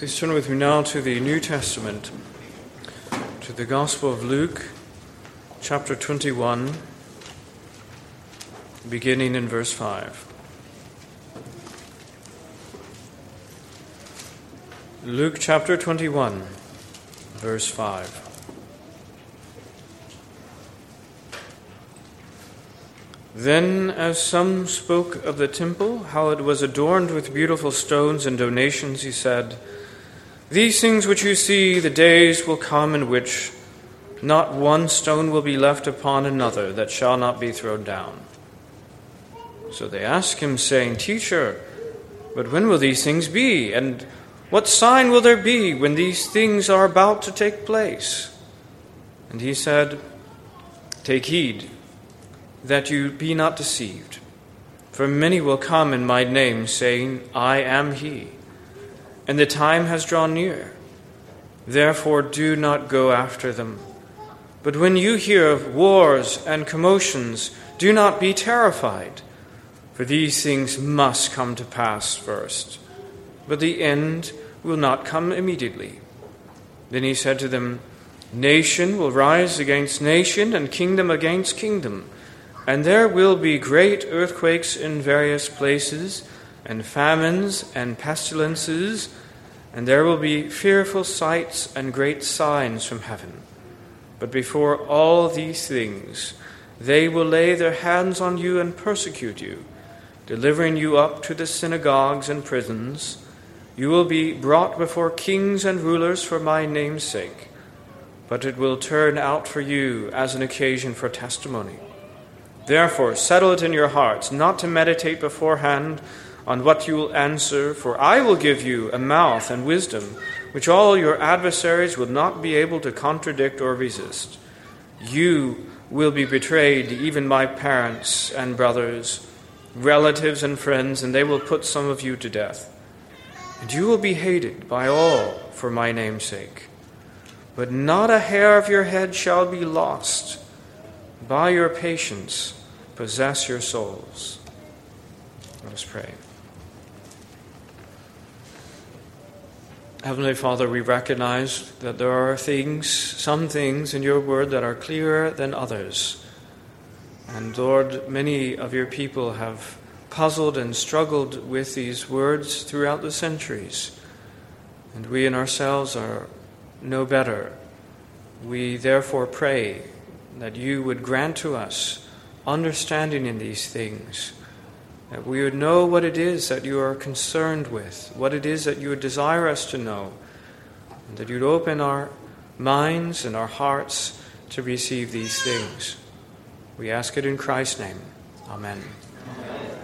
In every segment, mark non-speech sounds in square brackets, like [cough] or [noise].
Please turn with me now to the New Testament, to the Gospel of Luke, chapter 21, beginning in verse 5. Luke chapter 21, verse 5. Then, as some spoke of the temple, how it was adorned with beautiful stones and donations, he said, These things which you see, the days will come in which not one stone will be left upon another that shall not be thrown down. So they asked him, saying, Teacher, but when will these things be? And what sign will there be when these things are about to take place? And he said, Take heed that you be not deceived. For many will come in my name, saying, I am he. And the time has drawn near. Therefore, do not go after them. But when you hear of wars and commotions, do not be terrified, for these things must come to pass first. But the end will not come immediately. Then he said to them, Nation will rise against nation, and kingdom against kingdom and there will be great earthquakes in various places, and famines and pestilences, and there will be fearful sights and great signs from heaven. But before all these things, they will lay their hands on you and persecute you, delivering you up to the synagogues and prisons. You will be brought before kings and rulers for my name's sake, but it will turn out for you as an occasion for testimony. Therefore, settle it in your hearts not to meditate beforehand on what you will answer, for I will give you a mouth and wisdom which all your adversaries will not be able to contradict or resist. You will be betrayed even by parents and brothers, relatives and friends, and they will put some of you to death. And you will be hated by all for my name's sake. But not a hair of your head shall be lost. By your patience, possess your souls. Let us pray. Heavenly Father, we recognize that there are things, some things in your word that are clearer than others. And Lord, many of your people have puzzled and struggled with these words throughout the centuries. And we in ourselves are no better. We therefore pray that you would grant to us understanding in these things, that we would know what it is that you are concerned with, what it is that you would desire us to know, and that you'd open our minds and our hearts to receive these things. We ask it in Christ's name. Amen. Amen.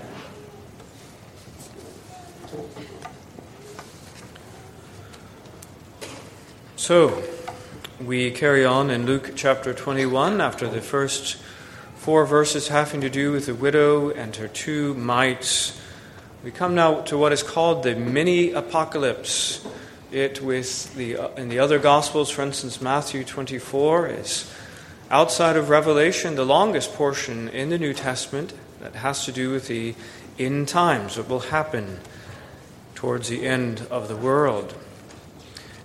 So, we carry on in Luke chapter 21 after the first four verses having to do with the widow and her two mites. We come now to what is called the mini apocalypse. It, with the, uh, in the other Gospels, for instance, Matthew 24, is outside of Revelation the longest portion in the New Testament that has to do with the end times, what will happen towards the end of the world.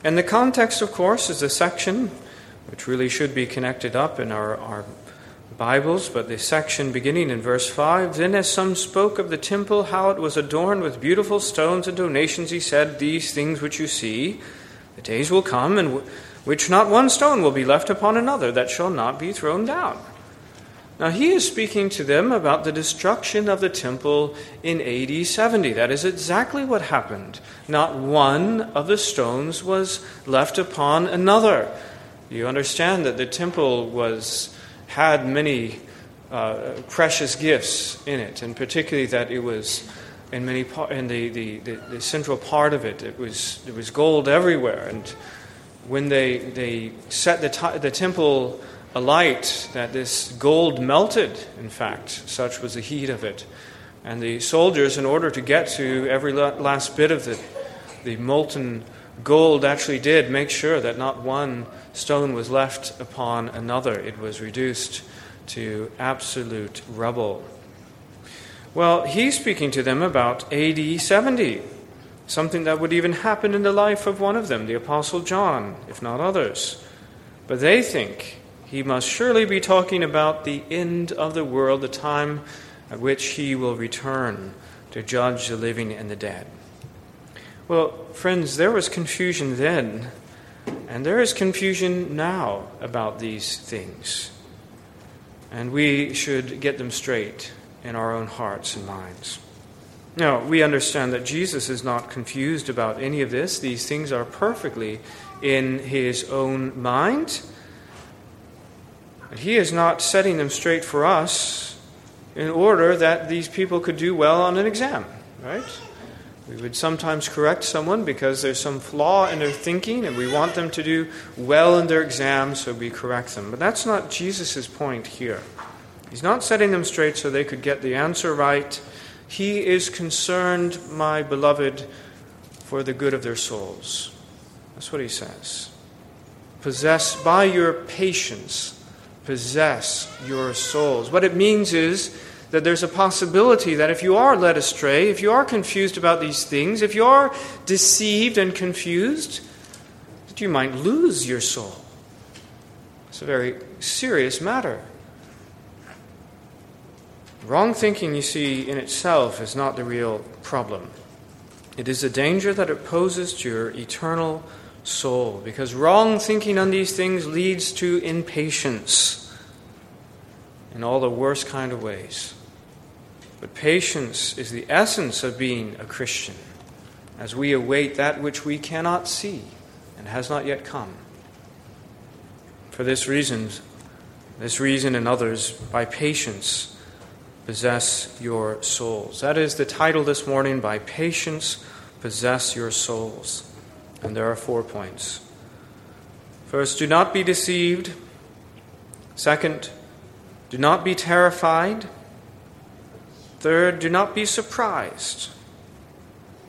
And the context, of course, is the section which really should be connected up in our, our Bibles, but the section beginning in verse 5 Then, as some spoke of the temple, how it was adorned with beautiful stones and donations, he said, These things which you see, the days will come in which not one stone will be left upon another that shall not be thrown down. Now, he is speaking to them about the destruction of the temple in AD 70. That is exactly what happened. Not one of the stones was left upon another. You understand that the temple was had many uh, precious gifts in it, and particularly that it was in many in the, the, the, the, central part of it, it was there was gold everywhere. And when they they set the t- the temple alight, that this gold melted. In fact, such was the heat of it. And the soldiers, in order to get to every last bit of the the molten gold, actually did make sure that not one stone was left upon another, it was reduced to absolute rubble. Well, he's speaking to them about AD 70. something that would even happen in the life of one of them, the Apostle John, if not others. But they think he must surely be talking about the end of the world, the time at which he will return to judge the living and the dead. Well, friends, there was confusion then, and there is confusion now about these things. And we should get them straight in our own hearts and minds. Now, we understand that Jesus is not confused about any of this. These things are perfectly in his own mind. But he is not setting them straight for us in order that these people could do well on an exam, right? We would sometimes correct someone because there's some flaw in their thinking and we want them to do well in their exam, so we correct them. But that's not Jesus' point here. He's not setting them straight so they could get the answer right. He is concerned, my beloved, for the good of their souls. That's what he says. Possess by your patience, possess your souls. What it means is that there's a possibility that if you are led astray, if you are confused about these things, if you are deceived and confused, that you might lose your soul. It's a very serious matter. Wrong thinking, you see, in itself is not the real problem. It is the danger that it poses to your eternal soul, because wrong thinking on these things leads to impatience in all the worst kind of ways. But patience is the essence of being a Christian, as we await that which we cannot see and has not yet come. For this reason, this reason and others, by patience, possess your souls. That is the title this morning By Patience Possess Your Souls. And there are four points. First, do not be deceived. Second, do not be terrified. Third, do not be surprised.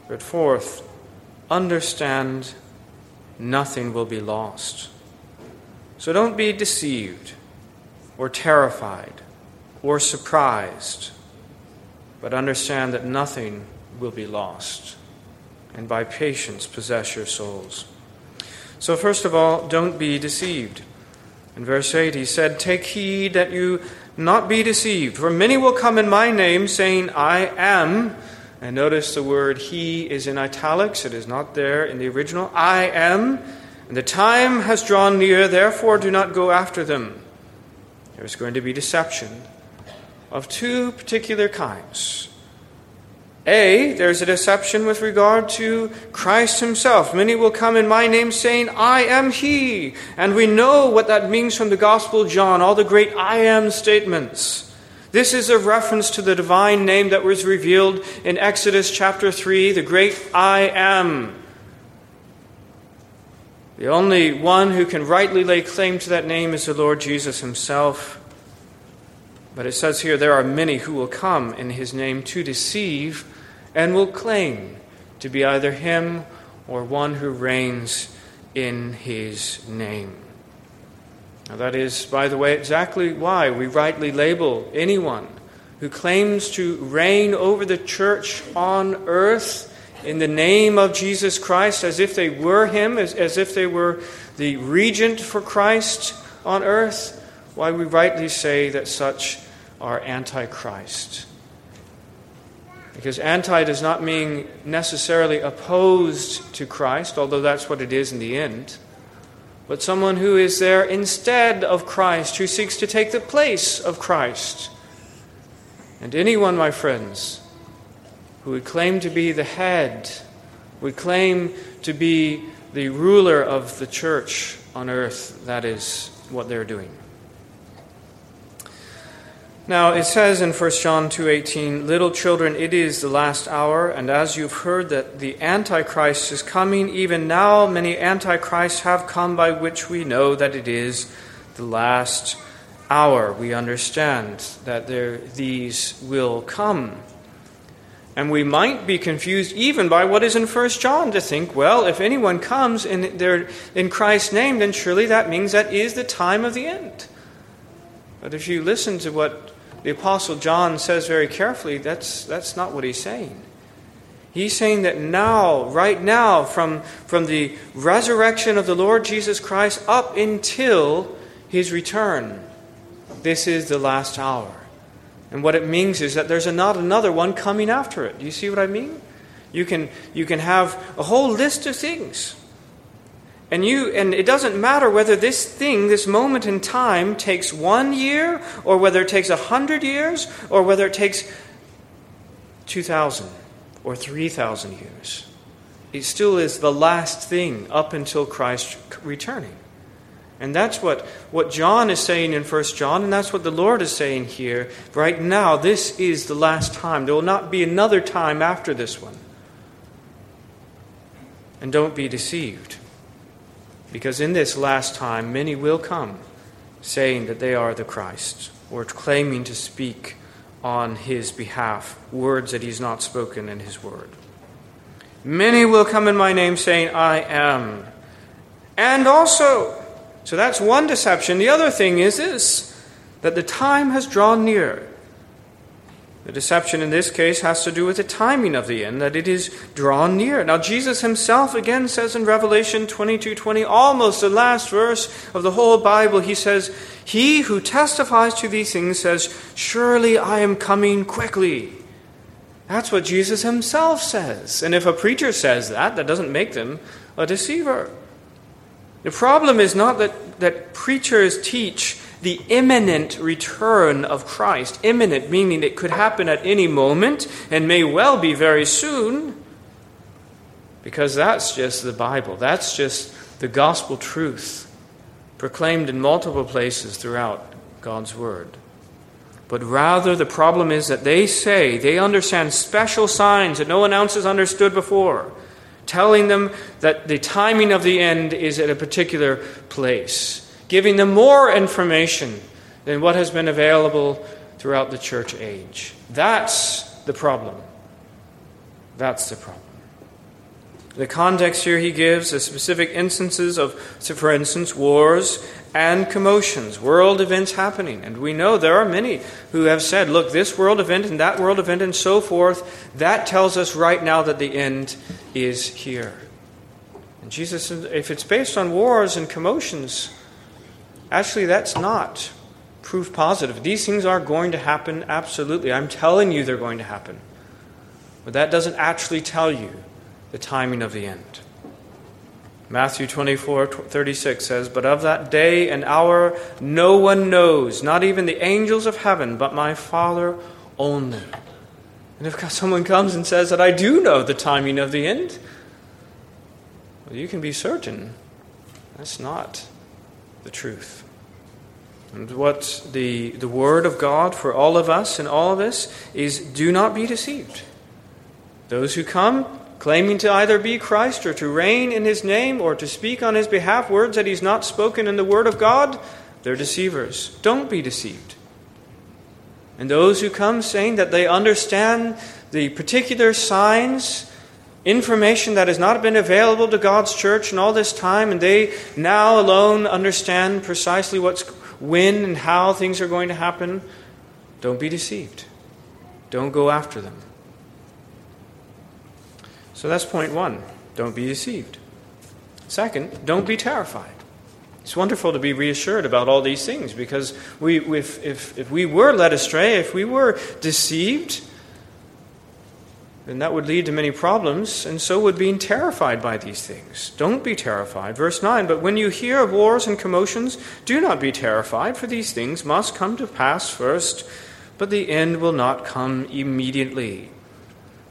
But fourth, understand nothing will be lost. So don't be deceived or terrified or surprised, but understand that nothing will be lost, and by patience possess your souls. So, first of all, don't be deceived. In verse 8, he said, Take heed that you not be deceived, for many will come in my name, saying, I am. And notice the word he is in italics, it is not there in the original. I am. And the time has drawn near, therefore do not go after them. There's going to be deception of two particular kinds. A, there's a deception with regard to Christ himself. Many will come in my name saying, I am he. And we know what that means from the Gospel of John, all the great I am statements. This is a reference to the divine name that was revealed in Exodus chapter 3, the great I am. The only one who can rightly lay claim to that name is the Lord Jesus himself. But it says here there are many who will come in his name to deceive and will claim to be either him or one who reigns in his name. Now, that is, by the way, exactly why we rightly label anyone who claims to reign over the church on earth in the name of Jesus Christ as if they were him, as, as if they were the regent for Christ on earth, why we rightly say that such are antichrist. Because anti does not mean necessarily opposed to Christ, although that's what it is in the end, but someone who is there instead of Christ, who seeks to take the place of Christ. And anyone, my friends, who would claim to be the head, would claim to be the ruler of the church on earth, that is what they're doing. Now it says in 1 John 2:18, "Little children, it is the last hour, and as you've heard that the antichrist is coming, even now many antichrists have come by which we know that it is the last hour." We understand that there these will come. And we might be confused even by what is in 1 John to think, well, if anyone comes in, their, in Christ's name, then surely that means that is the time of the end. But if you listen to what the Apostle John says very carefully, that's, that's not what he's saying. He's saying that now, right now, from, from the resurrection of the Lord Jesus Christ up until his return, this is the last hour. And what it means is that there's not another one coming after it. Do you see what I mean? You can, you can have a whole list of things. And, you, and it doesn't matter whether this thing, this moment in time, takes one year, or whether it takes a hundred years, or whether it takes 2,000 or 3,000 years. It still is the last thing up until Christ returning. And that's what, what John is saying in 1 John, and that's what the Lord is saying here. Right now, this is the last time. There will not be another time after this one. And don't be deceived. Because in this last time, many will come saying that they are the Christ, or claiming to speak on his behalf, words that he's not spoken in his word. Many will come in my name saying, I am. And also, so that's one deception. The other thing is this that the time has drawn near. The deception in this case has to do with the timing of the end, that it is drawn near. Now Jesus himself again says in Revelation 22:20, almost the last verse of the whole Bible, he says, "He who testifies to these things says, surely I am coming quickly." That's what Jesus himself says. And if a preacher says that, that doesn't make them a deceiver. The problem is not that, that preachers teach the imminent return of Christ. Imminent, meaning it could happen at any moment and may well be very soon, because that's just the Bible. That's just the gospel truth proclaimed in multiple places throughout God's Word. But rather, the problem is that they say they understand special signs that no one else has understood before, telling them that the timing of the end is at a particular place giving them more information than what has been available throughout the church age. That's the problem. That's the problem. The context here he gives is specific instances of, for instance, wars and commotions, world events happening. And we know there are many who have said, look, this world event and that world event and so forth, that tells us right now that the end is here. And Jesus, if it's based on wars and commotions, Actually, that's not proof positive. These things are going to happen, absolutely. I'm telling you they're going to happen. But that doesn't actually tell you the timing of the end. Matthew 24, 36 says, But of that day and hour no one knows, not even the angels of heaven, but my Father only. And if [laughs] someone comes and says that I do know the timing of the end, well, you can be certain that's not the truth. And what the, the word of God for all of us and all of us is do not be deceived. Those who come claiming to either be Christ or to reign in his name or to speak on his behalf words that he's not spoken in the word of God, they're deceivers. Don't be deceived. And those who come saying that they understand the particular signs, information that has not been available to God's church in all this time, and they now alone understand precisely what's when and how things are going to happen, don't be deceived. Don't go after them. So that's point one. Don't be deceived. Second, don't be terrified. It's wonderful to be reassured about all these things because we, if, if, if we were led astray, if we were deceived, then that would lead to many problems, and so would being terrified by these things. Don't be terrified. Verse 9 But when you hear of wars and commotions, do not be terrified, for these things must come to pass first, but the end will not come immediately.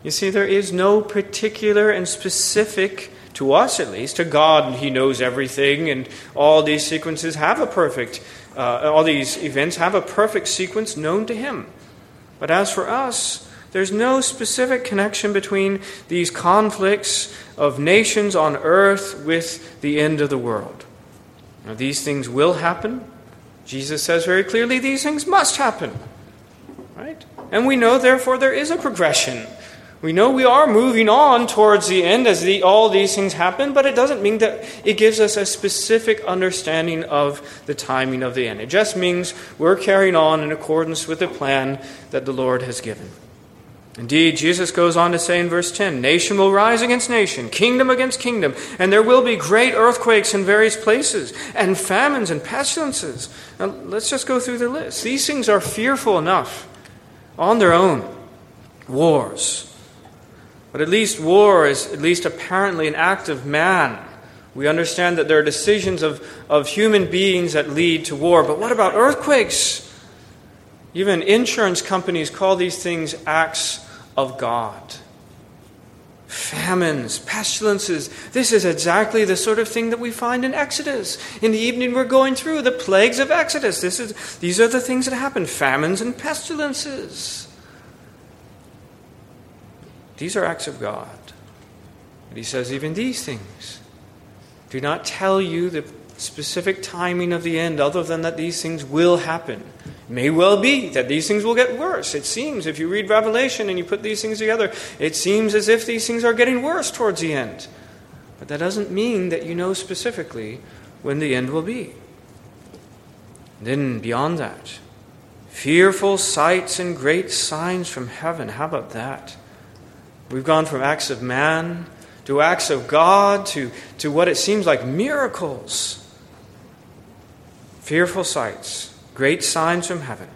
You see, there is no particular and specific, to us at least, to God, He knows everything, and all these sequences have a perfect, uh, all these events have a perfect sequence known to Him. But as for us, there's no specific connection between these conflicts of nations on earth with the end of the world. Now, these things will happen. Jesus says very clearly these things must happen. Right? And we know, therefore, there is a progression. We know we are moving on towards the end as the, all these things happen, but it doesn't mean that it gives us a specific understanding of the timing of the end. It just means we're carrying on in accordance with the plan that the Lord has given. Indeed, Jesus goes on to say in verse 10 Nation will rise against nation, kingdom against kingdom, and there will be great earthquakes in various places, and famines and pestilences. Now, let's just go through the list. These things are fearful enough on their own. Wars. But at least war is at least apparently an act of man. We understand that there are decisions of, of human beings that lead to war. But what about earthquakes? Even insurance companies call these things acts of God. Famines, pestilences. This is exactly the sort of thing that we find in Exodus. In the evening, we're going through the plagues of Exodus. This is, these are the things that happen famines and pestilences. These are acts of God. And he says, even these things do not tell you the specific timing of the end, other than that these things will happen. It may well be that these things will get worse. It seems, if you read Revelation and you put these things together, it seems as if these things are getting worse towards the end. But that doesn't mean that you know specifically when the end will be. then, beyond that, fearful sights and great signs from heaven. How about that? We've gone from acts of man to acts of God to, to what it seems like miracles fearful sights, great signs from heaven.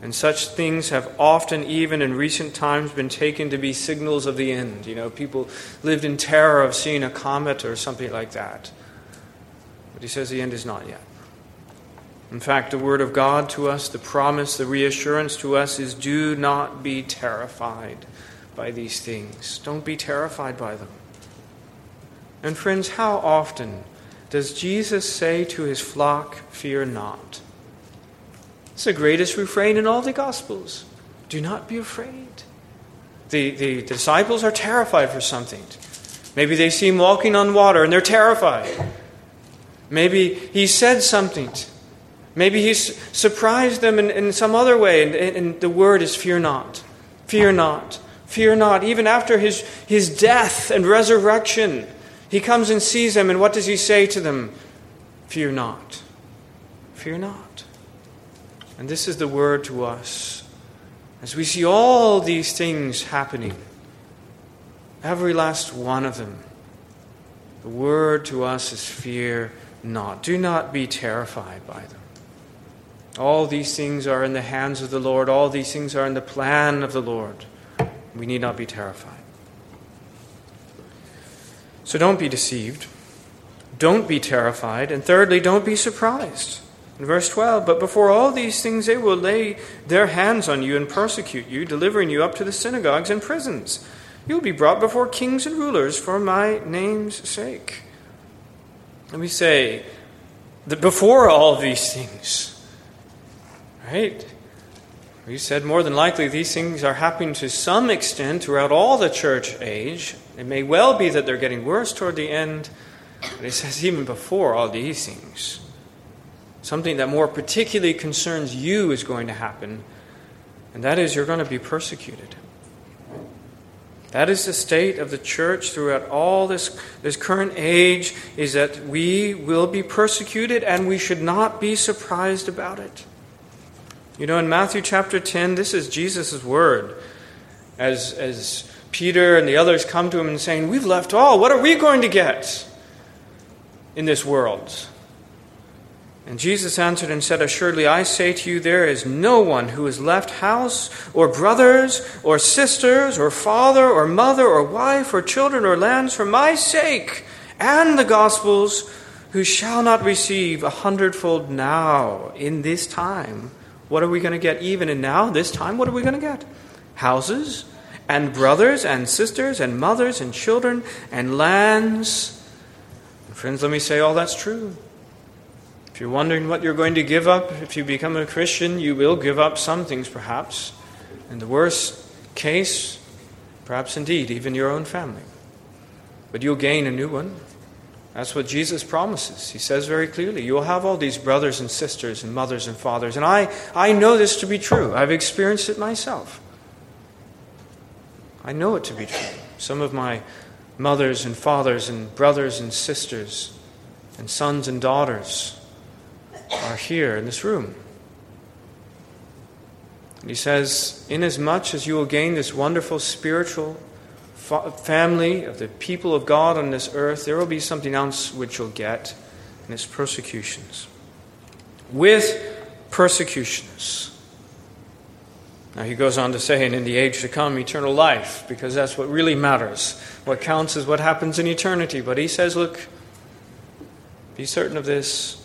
And such things have often, even in recent times, been taken to be signals of the end. You know, people lived in terror of seeing a comet or something like that. But he says the end is not yet. In fact, the word of God to us, the promise, the reassurance to us is do not be terrified by these things. Don't be terrified by them. And friends, how often does Jesus say to his flock, Fear not? It's the greatest refrain in all the Gospels. Do not be afraid. The, the disciples are terrified for something. Maybe they see him walking on water and they're terrified. Maybe he said something. Maybe he surprised them in, in some other way, and, and the word is fear not. Fear not. Fear not. Even after his, his death and resurrection, he comes and sees them, and what does he say to them? Fear not. Fear not. And this is the word to us. As we see all these things happening, every last one of them, the word to us is fear not. Do not be terrified by them. All these things are in the hands of the Lord, all these things are in the plan of the Lord. We need not be terrified. So don't be deceived. Don't be terrified. And thirdly, don't be surprised. In verse 12, but before all these things they will lay their hands on you and persecute you, delivering you up to the synagogues and prisons. You will be brought before kings and rulers for my name's sake. Let me say that before all these things, right? We said more than likely these things are happening to some extent throughout all the church age. It may well be that they're getting worse toward the end, but he says even before all these things, something that more particularly concerns you is going to happen, and that is you're going to be persecuted. That is the state of the church throughout all this, this current age, is that we will be persecuted and we should not be surprised about it. You know, in Matthew chapter 10, this is Jesus' word. As, as Peter and the others come to him and saying, We've left all. What are we going to get in this world? And Jesus answered and said, Assuredly, I say to you, there is no one who has left house, or brothers, or sisters, or father, or mother, or wife, or children, or lands for my sake and the gospel's, who shall not receive a hundredfold now in this time what are we going to get even in now, this time? What are we going to get? Houses, and brothers, and sisters, and mothers, and children, and lands. And friends, let me say all that's true. If you're wondering what you're going to give up, if you become a Christian, you will give up some things perhaps. In the worst case, perhaps indeed, even your own family. But you'll gain a new one. That's what Jesus promises. He says very clearly, You will have all these brothers and sisters and mothers and fathers. And I, I know this to be true. I've experienced it myself. I know it to be true. Some of my mothers and fathers and brothers and sisters and sons and daughters are here in this room. And he says, Inasmuch as you will gain this wonderful spiritual family of the people of God on this earth, there will be something else which you'll get, and it's persecutions. With persecutions. Now he goes on to say, and in the age to come, eternal life, because that's what really matters. What counts is what happens in eternity. But he says, look, be certain of this.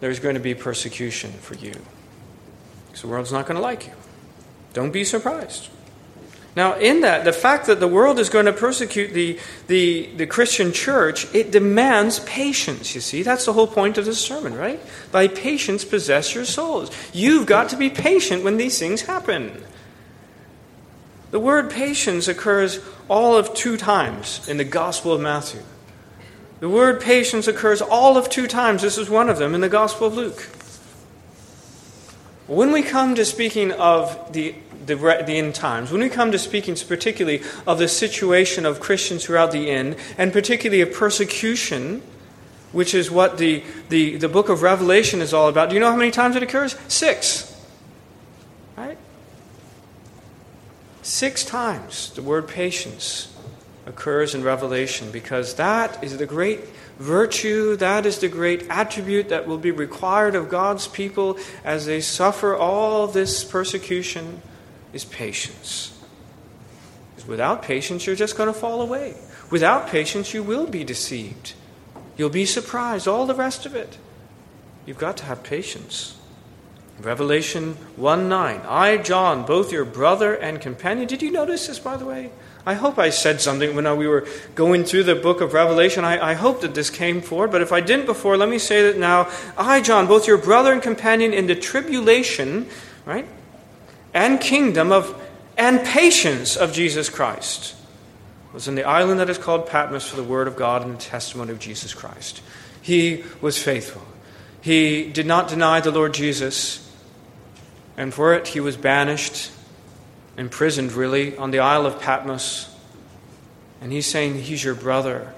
There's going to be persecution for you. Because the world's not going to like you. Don't be surprised. Now, in that, the fact that the world is going to persecute the, the, the Christian church, it demands patience, you see. That's the whole point of this sermon, right? By patience, possess your souls. You've got to be patient when these things happen. The word patience occurs all of two times in the Gospel of Matthew. The word patience occurs all of two times. This is one of them in the Gospel of Luke. When we come to speaking of the the, the end times, when we come to speaking particularly of the situation of Christians throughout the end, and particularly of persecution, which is what the, the, the book of Revelation is all about, do you know how many times it occurs? Six. Right? Six times the word patience occurs in Revelation because that is the great virtue, that is the great attribute that will be required of God's people as they suffer all this persecution is patience. Because without patience, you're just going to fall away. Without patience, you will be deceived. You'll be surprised, all the rest of it. You've got to have patience. Revelation 1 9. I, John, both your brother and companion. Did you notice this, by the way? I hope I said something when we were going through the book of Revelation. I, I hope that this came forward, but if I didn't before, let me say that now. I, John, both your brother and companion in the tribulation, right? And kingdom of and patience of Jesus Christ was in the island that is called Patmos for the word of God and the testimony of Jesus Christ. He was faithful. He did not deny the Lord Jesus, and for it he was banished, imprisoned really, on the Isle of Patmos. And he's saying he's your brother,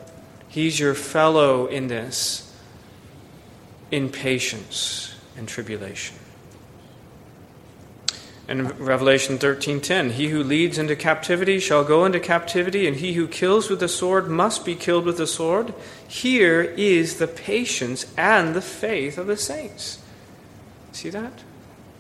he's your fellow in this, in patience and tribulation. In Revelation 13:10, he who leads into captivity shall go into captivity, and he who kills with the sword must be killed with the sword. Here is the patience and the faith of the saints. See that?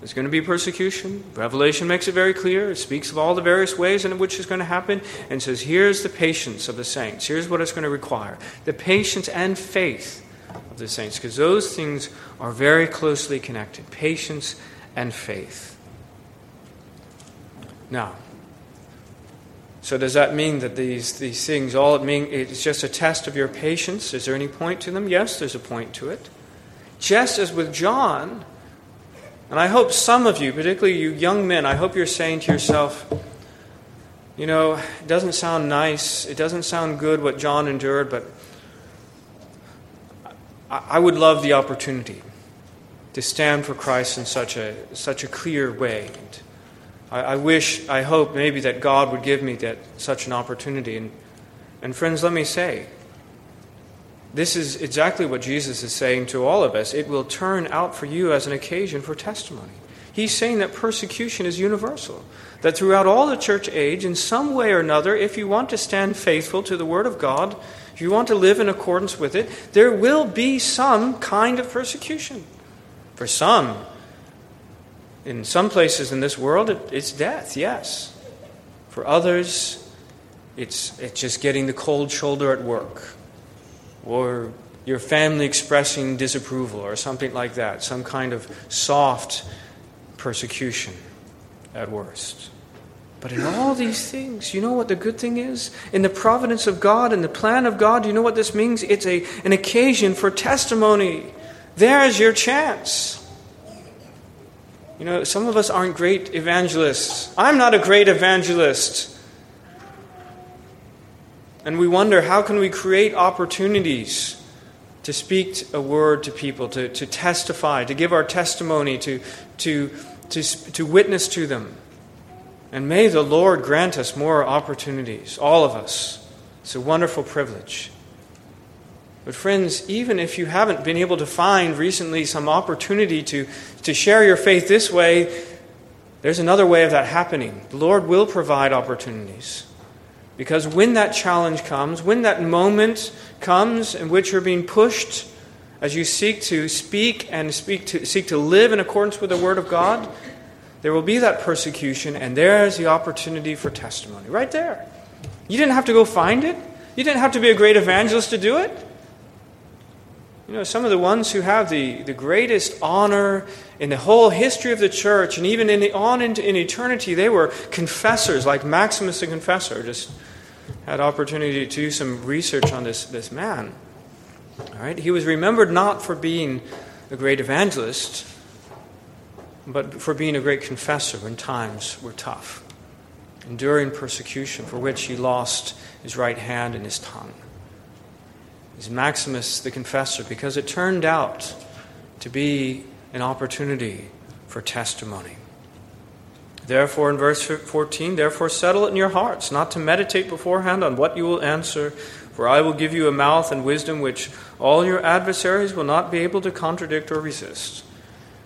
There's going to be persecution. Revelation makes it very clear. It speaks of all the various ways in which it's going to happen and says, here's the patience of the saints. Here's what it's going to require the patience and faith of the saints, because those things are very closely connected patience and faith. Now, so does that mean that these, these things, all it mean, it's just a test of your patience? Is there any point to them? Yes, there's a point to it. Just as with John, and I hope some of you, particularly you young men, I hope you're saying to yourself, you know, it doesn't sound nice, it doesn't sound good what John endured, but I would love the opportunity to stand for Christ in such a, such a clear way. And I, I wish, I hope maybe that God would give me that such an opportunity. And, and friends, let me say, this is exactly what Jesus is saying to all of us. It will turn out for you as an occasion for testimony. He's saying that persecution is universal. That throughout all the church age, in some way or another, if you want to stand faithful to the Word of God, if you want to live in accordance with it, there will be some kind of persecution. For some, in some places in this world, it, it's death, yes. For others, it's, it's just getting the cold shoulder at work, or your family expressing disapproval, or something like that, some kind of soft persecution at worst. But in all these things, you know what the good thing is? In the providence of God and the plan of God, you know what this means? It's a, an occasion for testimony. There's your chance. You know, some of us aren't great evangelists. I'm not a great evangelist. And we wonder how can we create opportunities to speak a word to people, to, to testify, to give our testimony, to, to, to, to witness to them. And may the Lord grant us more opportunities, all of us. It's a wonderful privilege. But, friends, even if you haven't been able to find recently some opportunity to, to share your faith this way, there's another way of that happening. The Lord will provide opportunities. Because when that challenge comes, when that moment comes in which you're being pushed as you seek to speak and speak to, seek to live in accordance with the Word of God, there will be that persecution, and there's the opportunity for testimony. Right there. You didn't have to go find it, you didn't have to be a great evangelist to do it. You know, some of the ones who have the, the greatest honor in the whole history of the church and even in the, on into in eternity, they were confessors, like Maximus the Confessor. Just had opportunity to do some research on this, this man. All right? He was remembered not for being a great evangelist, but for being a great confessor when times were tough, enduring persecution for which he lost his right hand and his tongue is Maximus the Confessor because it turned out to be an opportunity for testimony. Therefore, in verse 14, therefore settle it in your hearts, not to meditate beforehand on what you will answer, for I will give you a mouth and wisdom which all your adversaries will not be able to contradict or resist.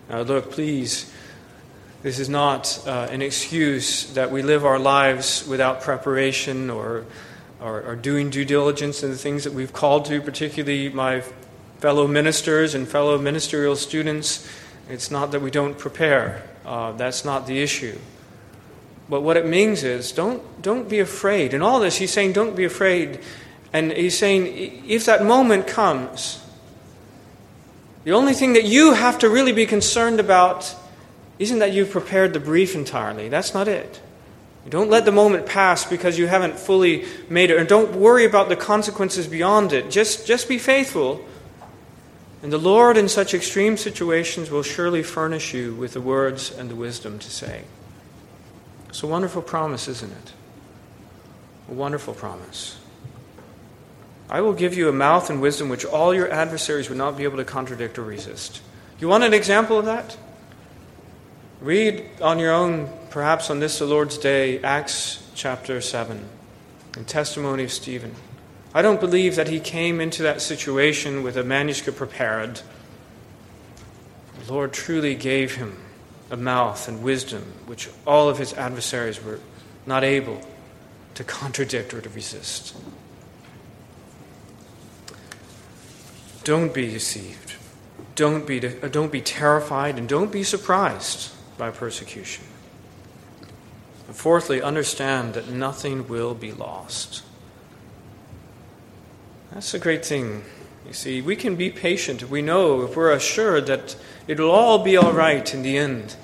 Now, look, please, this is not uh, an excuse that we live our lives without preparation or are, are doing due diligence in the things that we've called to, particularly my fellow ministers and fellow ministerial students. It's not that we don't prepare, uh, that's not the issue. But what it means is don't, don't be afraid. In all this, he's saying, don't be afraid. And he's saying, if that moment comes, the only thing that you have to really be concerned about isn't that you've prepared the brief entirely. That's not it. Don't let the moment pass because you haven't fully made it. And don't worry about the consequences beyond it. Just, just be faithful. And the Lord, in such extreme situations, will surely furnish you with the words and the wisdom to say. It's a wonderful promise, isn't it? A wonderful promise. I will give you a mouth and wisdom which all your adversaries would not be able to contradict or resist. You want an example of that? Read on your own, perhaps on this, the Lord's Day, Acts chapter 7, and testimony of Stephen. I don't believe that he came into that situation with a manuscript prepared. The Lord truly gave him a mouth and wisdom which all of his adversaries were not able to contradict or to resist. Don't be deceived. Don't be, don't be terrified and don't be surprised by persecution. And fourthly, understand that nothing will be lost. That's a great thing. You see, we can be patient. We know if we're assured that it'll all be all right in the end.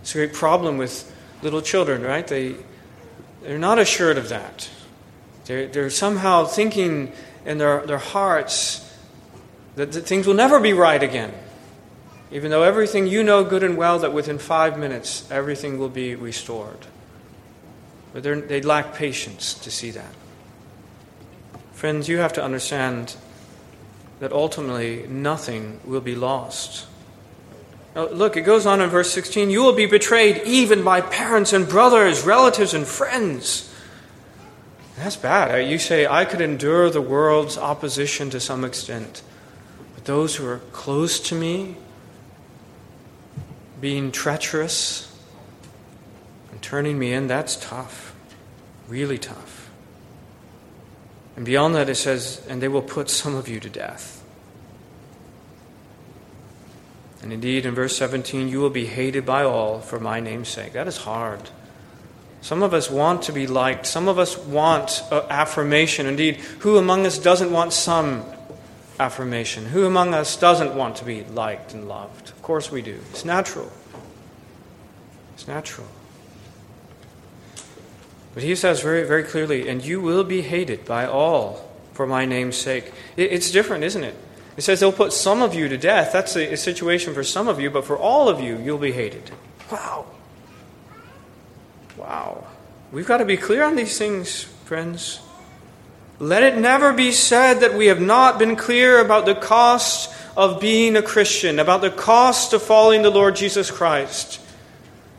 It's a great problem with little children, right? They, they're not assured of that. They're, they're somehow thinking in their, their hearts that, that things will never be right again. Even though everything you know good and well that within five minutes everything will be restored. But they lack patience to see that. Friends, you have to understand that ultimately nothing will be lost. Now, look, it goes on in verse 16 you will be betrayed even by parents and brothers, relatives and friends. That's bad. Uh, you say, I could endure the world's opposition to some extent, but those who are close to me, being treacherous turning me in, that's tough. Really tough. And beyond that, it says, and they will put some of you to death. And indeed, in verse 17, you will be hated by all for my name's sake. That is hard. Some of us want to be liked. Some of us want uh, affirmation. Indeed, who among us doesn't want some affirmation? Who among us doesn't want to be liked and loved? Of course we do. It's natural. It's natural. But he says very, very clearly, and you will be hated by all for my name's sake. It's different, isn't it? It says they'll put some of you to death. That's a, situation for some of you, but for all of you, you'll be hated. Wow. Wow. We've got to be clear on these things, friends. Let it never be said that we have not been clear about the cost of being a Christian, about the cost of following the Lord Jesus Christ.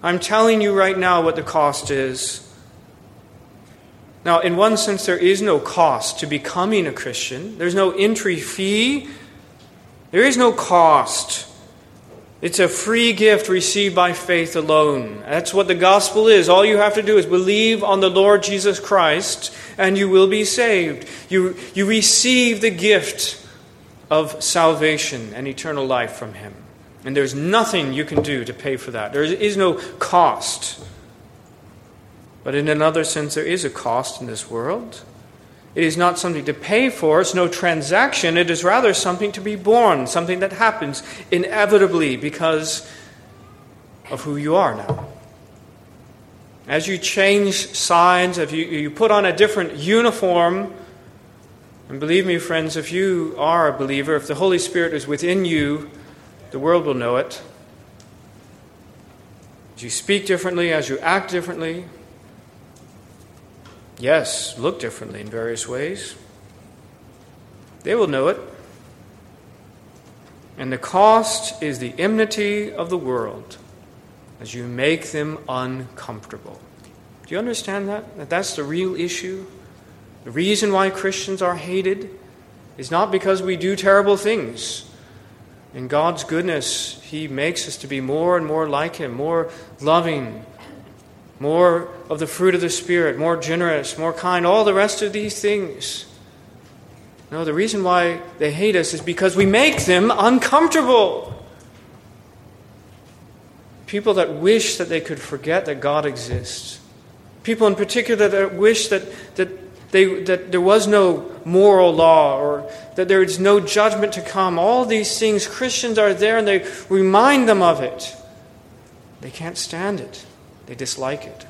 I'm telling you right now what the cost is. Now, in one sense, there is no cost to becoming a Christian, there's no entry fee, there is no cost. It's a free gift received by faith alone. That's what the gospel is. All you have to do is believe on the Lord Jesus Christ, and you will be saved. You, you receive the gift of salvation and eternal life from Him. And there's nothing you can do to pay for that. There is no cost. But in another sense, there is a cost in this world. It is not something to pay for, it's no transaction, it is rather something to be borne, something that happens inevitably because of who you are now. As you change sides, if you, you put on a different uniform, and believe me, friends, if you are a believer, if the Holy Spirit is within you, the world will know it. As you speak differently, as you act differently, yes, look differently in various ways. They will know it. And the cost is the enmity of the world as you make them uncomfortable. Do you understand that? That that's the real issue? The reason why Christians are hated is not because we do terrible things. In God's goodness, He makes us to be more and more like Him, more loving, more of the fruit of the Spirit, more generous, more kind, all the rest of these things. No, the reason why they hate us is because we make them uncomfortable. People that wish that they could forget that God exists. People in particular that wish that, that, they, that there was no moral law or that there is no judgment to come. All these things, Christians are there and they remind them of it. They can't stand it. They dislike it.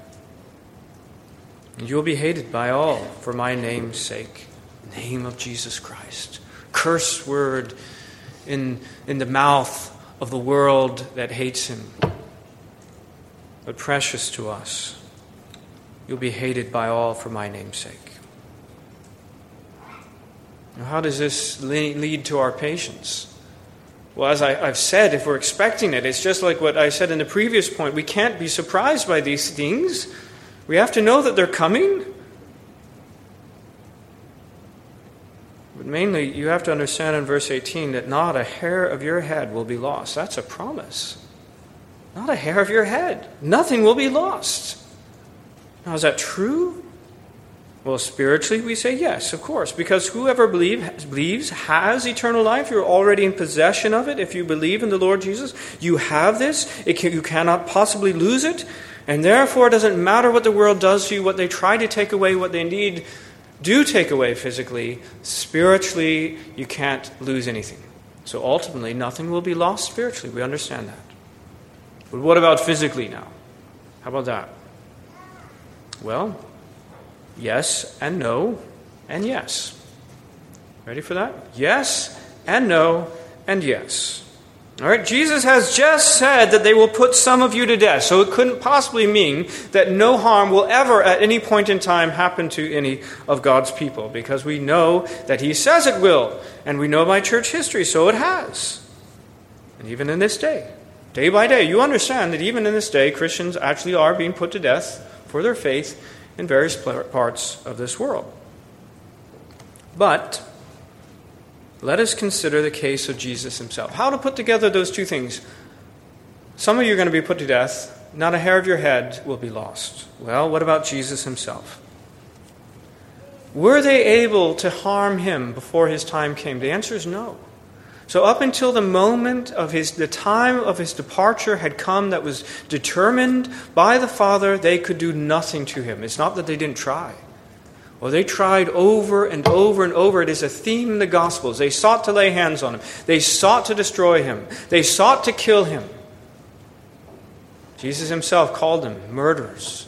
You will be hated by all for my name's sake. Name of Jesus Christ. Curse word in, in the mouth of the world that hates him. But precious to us. You'll be hated by all for my name's sake. Now, how does this lead to our patience? Well, as I, have said, if we're expecting it, it's just like what I said in the previous point. We can't be surprised by these things. We have to know that they're coming. But mainly, you have to understand in verse 18 that not a hair of your head will be lost. That's a promise. Not a hair of your head. Nothing will be lost. Now, is that true? Well, spiritually, we say yes, of course, because whoever believe, believes has eternal life. You're already in possession of it. If you believe in the Lord Jesus, you have this. Can, you cannot possibly lose it. And therefore, it doesn't matter what the world does to you, what they try to take away, what they need do take away physically. Spiritually, you can't lose anything. So ultimately, nothing will be lost spiritually. We understand that. But what about physically now? How about that? Well, Yes and no and yes. Ready for that? Yes and no and yes. All right, Jesus has just said that they will put some of you to death, so it couldn't possibly mean that no harm will ever at any point in time happen to any of God's people, because we know that He says it will, and we know by church history, so it has. And even in this day, day by day, you understand that even in this day, Christians actually are being put to death for their faith in various parts of this world. But let us consider the case of Jesus himself. How to put together those two things. Some of you are going to be put to death, not a hair of your head will be lost. Well, what about Jesus himself? Were they able to harm him before his time came? The answer is no. So, up until the moment of his, the time of his departure had come that was determined by the Father, they could do nothing to him. It's not that they didn't try. Well, they tried over and over and over. It is a theme in the Gospels. They sought to lay hands on him, they sought to destroy him, they sought to kill him. Jesus himself called them murderers.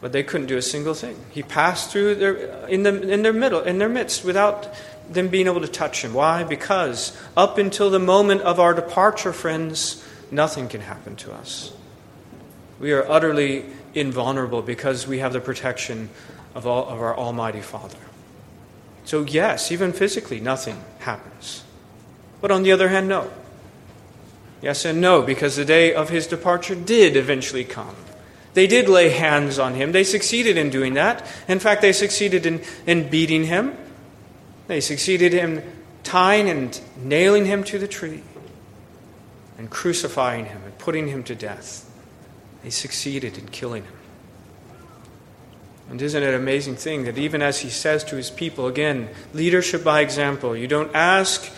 But they couldn't do a single thing. He passed through their, in, the, in their middle, in their midst, without them being able to touch him. Why? Because up until the moment of our departure, friends, nothing can happen to us. We are utterly invulnerable because we have the protection of, all, of our Almighty Father. So, yes, even physically, nothing happens. But on the other hand, no. Yes and no, because the day of his departure did eventually come. They did lay hands on him. They succeeded in doing that. In fact, they succeeded in, in beating him. They succeeded in tying and nailing him to the tree. and crucifying him and putting him to death. They succeeded in killing him. And isn't it an amazing thing that even as he says to his people, again, leadership by example, you don't ask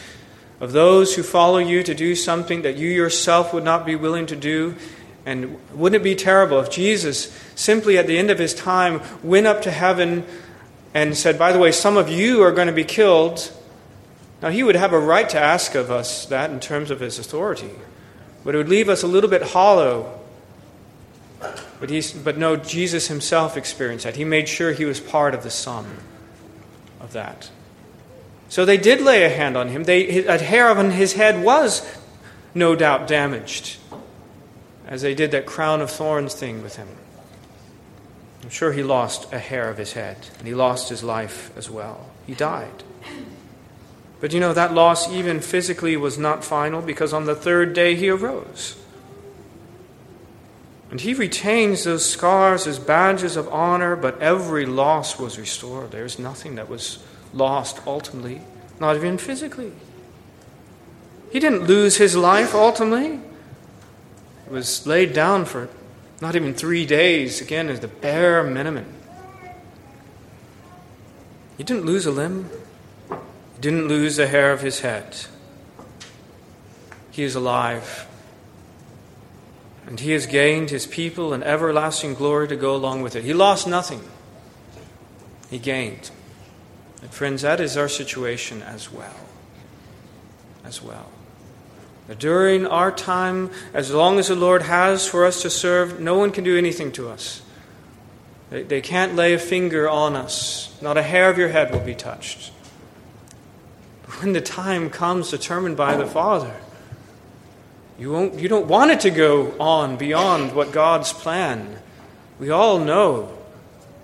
of those who follow you to do something that you yourself would not be willing to do. And wouldn't it be terrible if Jesus simply at the end of his time went up to heaven and said, By the way, some of you are going to be killed? Now, he would have a right to ask of us that in terms of his authority, but it would leave us a little bit hollow. But, he's, but no, Jesus himself experienced that. He made sure he was part of the sum of that. So they did lay a hand on him. They, a hair on his head was no doubt damaged, as they did that crown of thorns thing with him. I'm sure he lost a hair of his head, and he lost his life as well. He died. But you know, that loss, even physically, was not final because on the third day he arose. And he retains those scars as badges of honor, but every loss was restored. There's nothing that was lost ultimately, not even physically. He didn't lose his life ultimately. It was laid down for not even three days, again, is the bare minimum. He didn't lose a limb, he didn't lose a hair of his head. He is alive. And he has gained his people an everlasting glory to go along with it. He lost nothing, he gained. And friends, that is our situation as well. As well. During our time, as long as the Lord has for us to serve, no one can do anything to us. They, they can't lay a finger on us. Not a hair of your head will be touched. But when the time comes determined by the Father, you, won't, you don't want it to go on beyond what God's plan. We all know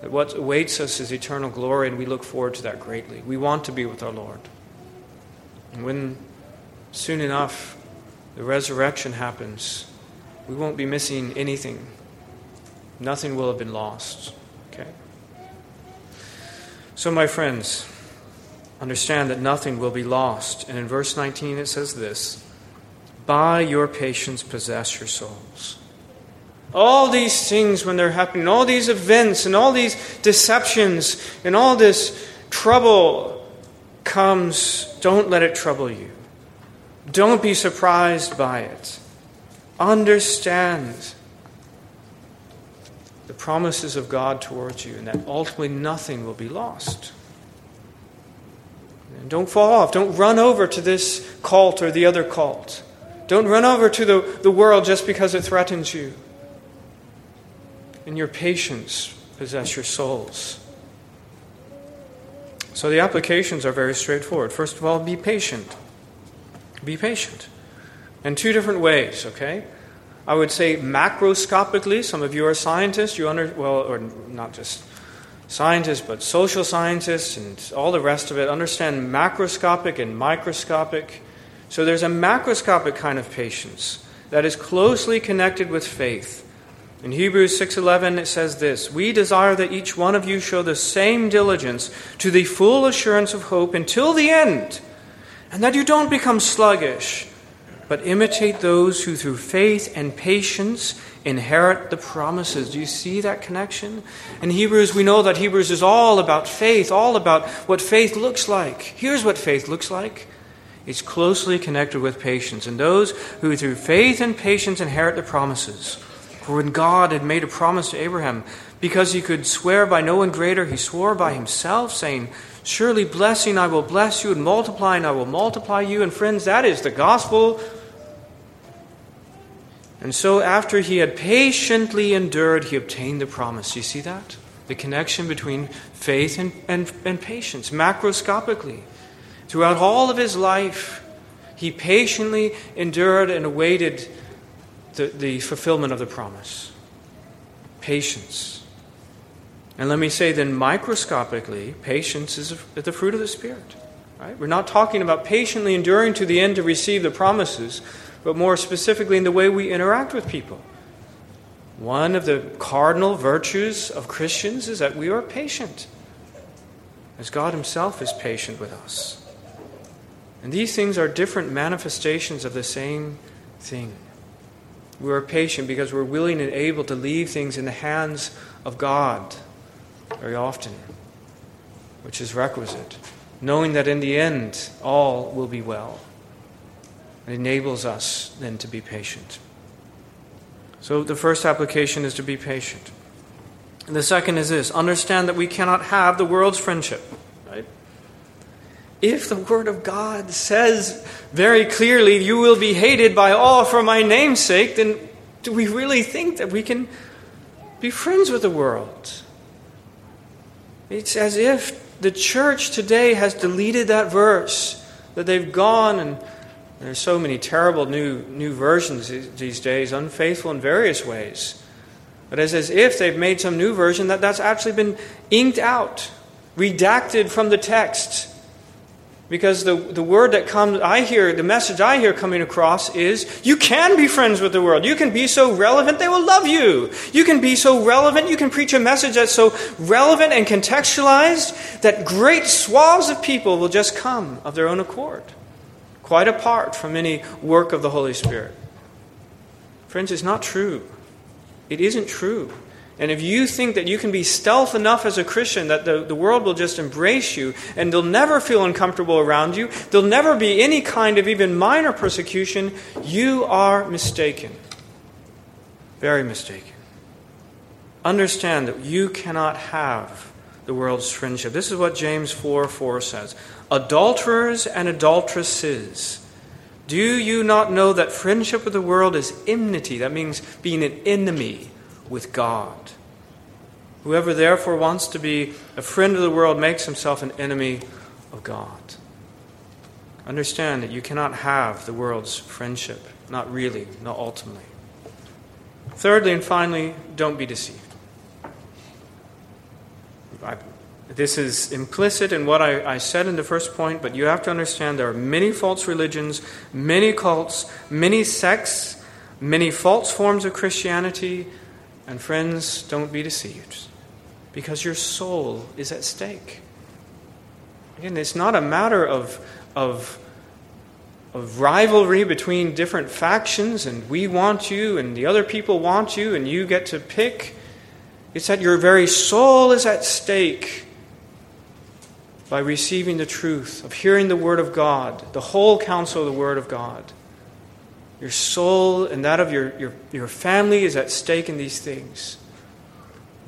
that what awaits us is eternal glory, and we look forward to that greatly. We want to be with our Lord. And when soon enough the resurrection happens, we won't be missing anything. Nothing will have been lost. Okay? So, my friends, understand that nothing will be lost. And in verse 19 it says this By your patience possess your souls. All these things, when they're happening, all these events and all these deceptions and all this trouble comes, don't let it trouble you. Don't be surprised by it. Understand the promises of God towards you and that ultimately nothing will be lost. And don't fall off. Don't run over to this cult or the other cult. Don't run over to the, the world just because it threatens you. In your patience, possess your souls. So the applications are very straightforward. First of all, be patient. Be patient. In two different ways, okay? I would say macroscopically, some of you are scientists, you under well, or not just scientists, but social scientists and all the rest of it understand macroscopic and microscopic. So there's a macroscopic kind of patience that is closely connected with faith. In Hebrews 6:11 it says this, "We desire that each one of you show the same diligence to the full assurance of hope until the end." And that you don't become sluggish, but imitate those who through faith and patience inherit the promises. Do you see that connection? In Hebrews, we know that Hebrews is all about faith, all about what faith looks like. Here's what faith looks like it's closely connected with patience, and those who through faith and patience inherit the promises. For when God had made a promise to Abraham, because he could swear by no one greater, he swore by himself, saying, Surely blessing I will bless you, and multiplying I will multiply you. And friends, that is the gospel. And so, after he had patiently endured, he obtained the promise. You see that? The connection between faith and, and, and patience, macroscopically. Throughout all of his life, he patiently endured and awaited the, the fulfillment of the promise. Patience. And let me say then, microscopically, patience is the fruit of the Spirit. Right? We're not talking about patiently enduring to the end to receive the promises, but more specifically in the way we interact with people. One of the cardinal virtues of Christians is that we are patient, as God Himself is patient with us. And these things are different manifestations of the same thing. We are patient because we're willing and able to leave things in the hands of God very often, which is requisite, knowing that in the end all will be well. It enables us then to be patient. So the first application is to be patient. And the second is this understand that we cannot have the world's friendship. Right? If the Word of God says very clearly, you will be hated by all for my name's sake, then do we really think that we can be friends with the world? It's as if the church today has deleted that verse, that they've gone and there's so many terrible new, new versions these days, unfaithful in various ways. But it's as if they've made some new version that that's actually been inked out, redacted from the text. Because the, the word that comes, I hear, the message I hear coming across is you can be friends with the world. You can be so relevant, they will love you. You can be so relevant, you can preach a message that's so relevant and contextualized that great swaths of people will just come of their own accord quite apart from any work of the Holy Spirit. Friends, it's not true. It isn't true. And if you think that you can be stealth enough as a Christian that the, the world will just embrace you and they'll never feel uncomfortable around you, there'll never be any kind of even minor persecution, you are mistaken. Very mistaken. Understand that you cannot have the world's friendship. This is what James 4 4 says Adulterers and adulteresses, do you not know that friendship with the world is enmity? That means being an enemy with God. Whoever therefore wants to be a friend of the world makes himself an enemy of God. Understand that you cannot have the world's friendship. Not really, not ultimately. Thirdly and finally, don't be deceived. I this is implicit in what I, I, said in the first point, but you have to understand there are many false religions, many cults, many sects, many false forms of Christianity. And friends, don't be deceived because your soul is at stake. Again, it's not a matter of, of, of rivalry between different factions and we want you and the other people want you and you get to pick. It's that your very soul is at stake by receiving the truth, of hearing the Word of God, the whole counsel of the Word of God. Your soul and that of your, your, your family is at stake in these things.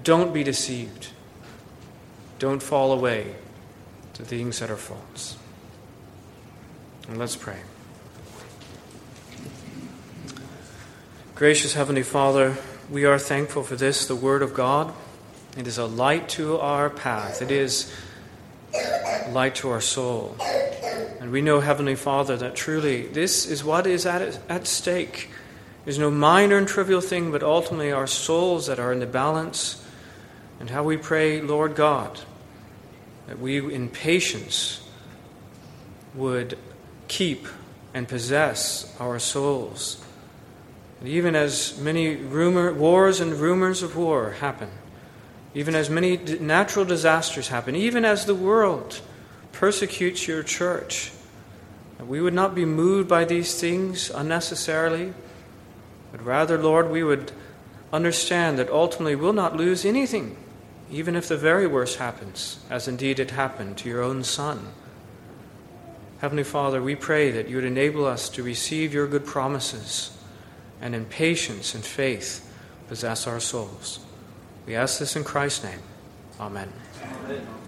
Don't be deceived. Don't fall away to things that are false. And let's pray. Gracious Heavenly Father, we are thankful for this, the Word of God. It is a light to our path. It is light to our soul. And we know, Heavenly Father, that truly this is what is at, at stake. There's no minor and trivial thing, but ultimately our souls that are in the balance. And how we pray, Lord God, that we in patience would keep and possess our souls. And even as many rumor, wars and rumors of war happen, even as many natural disasters happen, even as the world persecutes your church. We would not be moved by these things unnecessarily, but rather, Lord, we would understand that ultimately we'll not lose anything, even if the very worst happens, as indeed it happened to your own Son. Heavenly Father, we pray that you would enable us to receive your good promises and in patience and faith possess our souls. We ask this in Christ's name. Amen. Amen.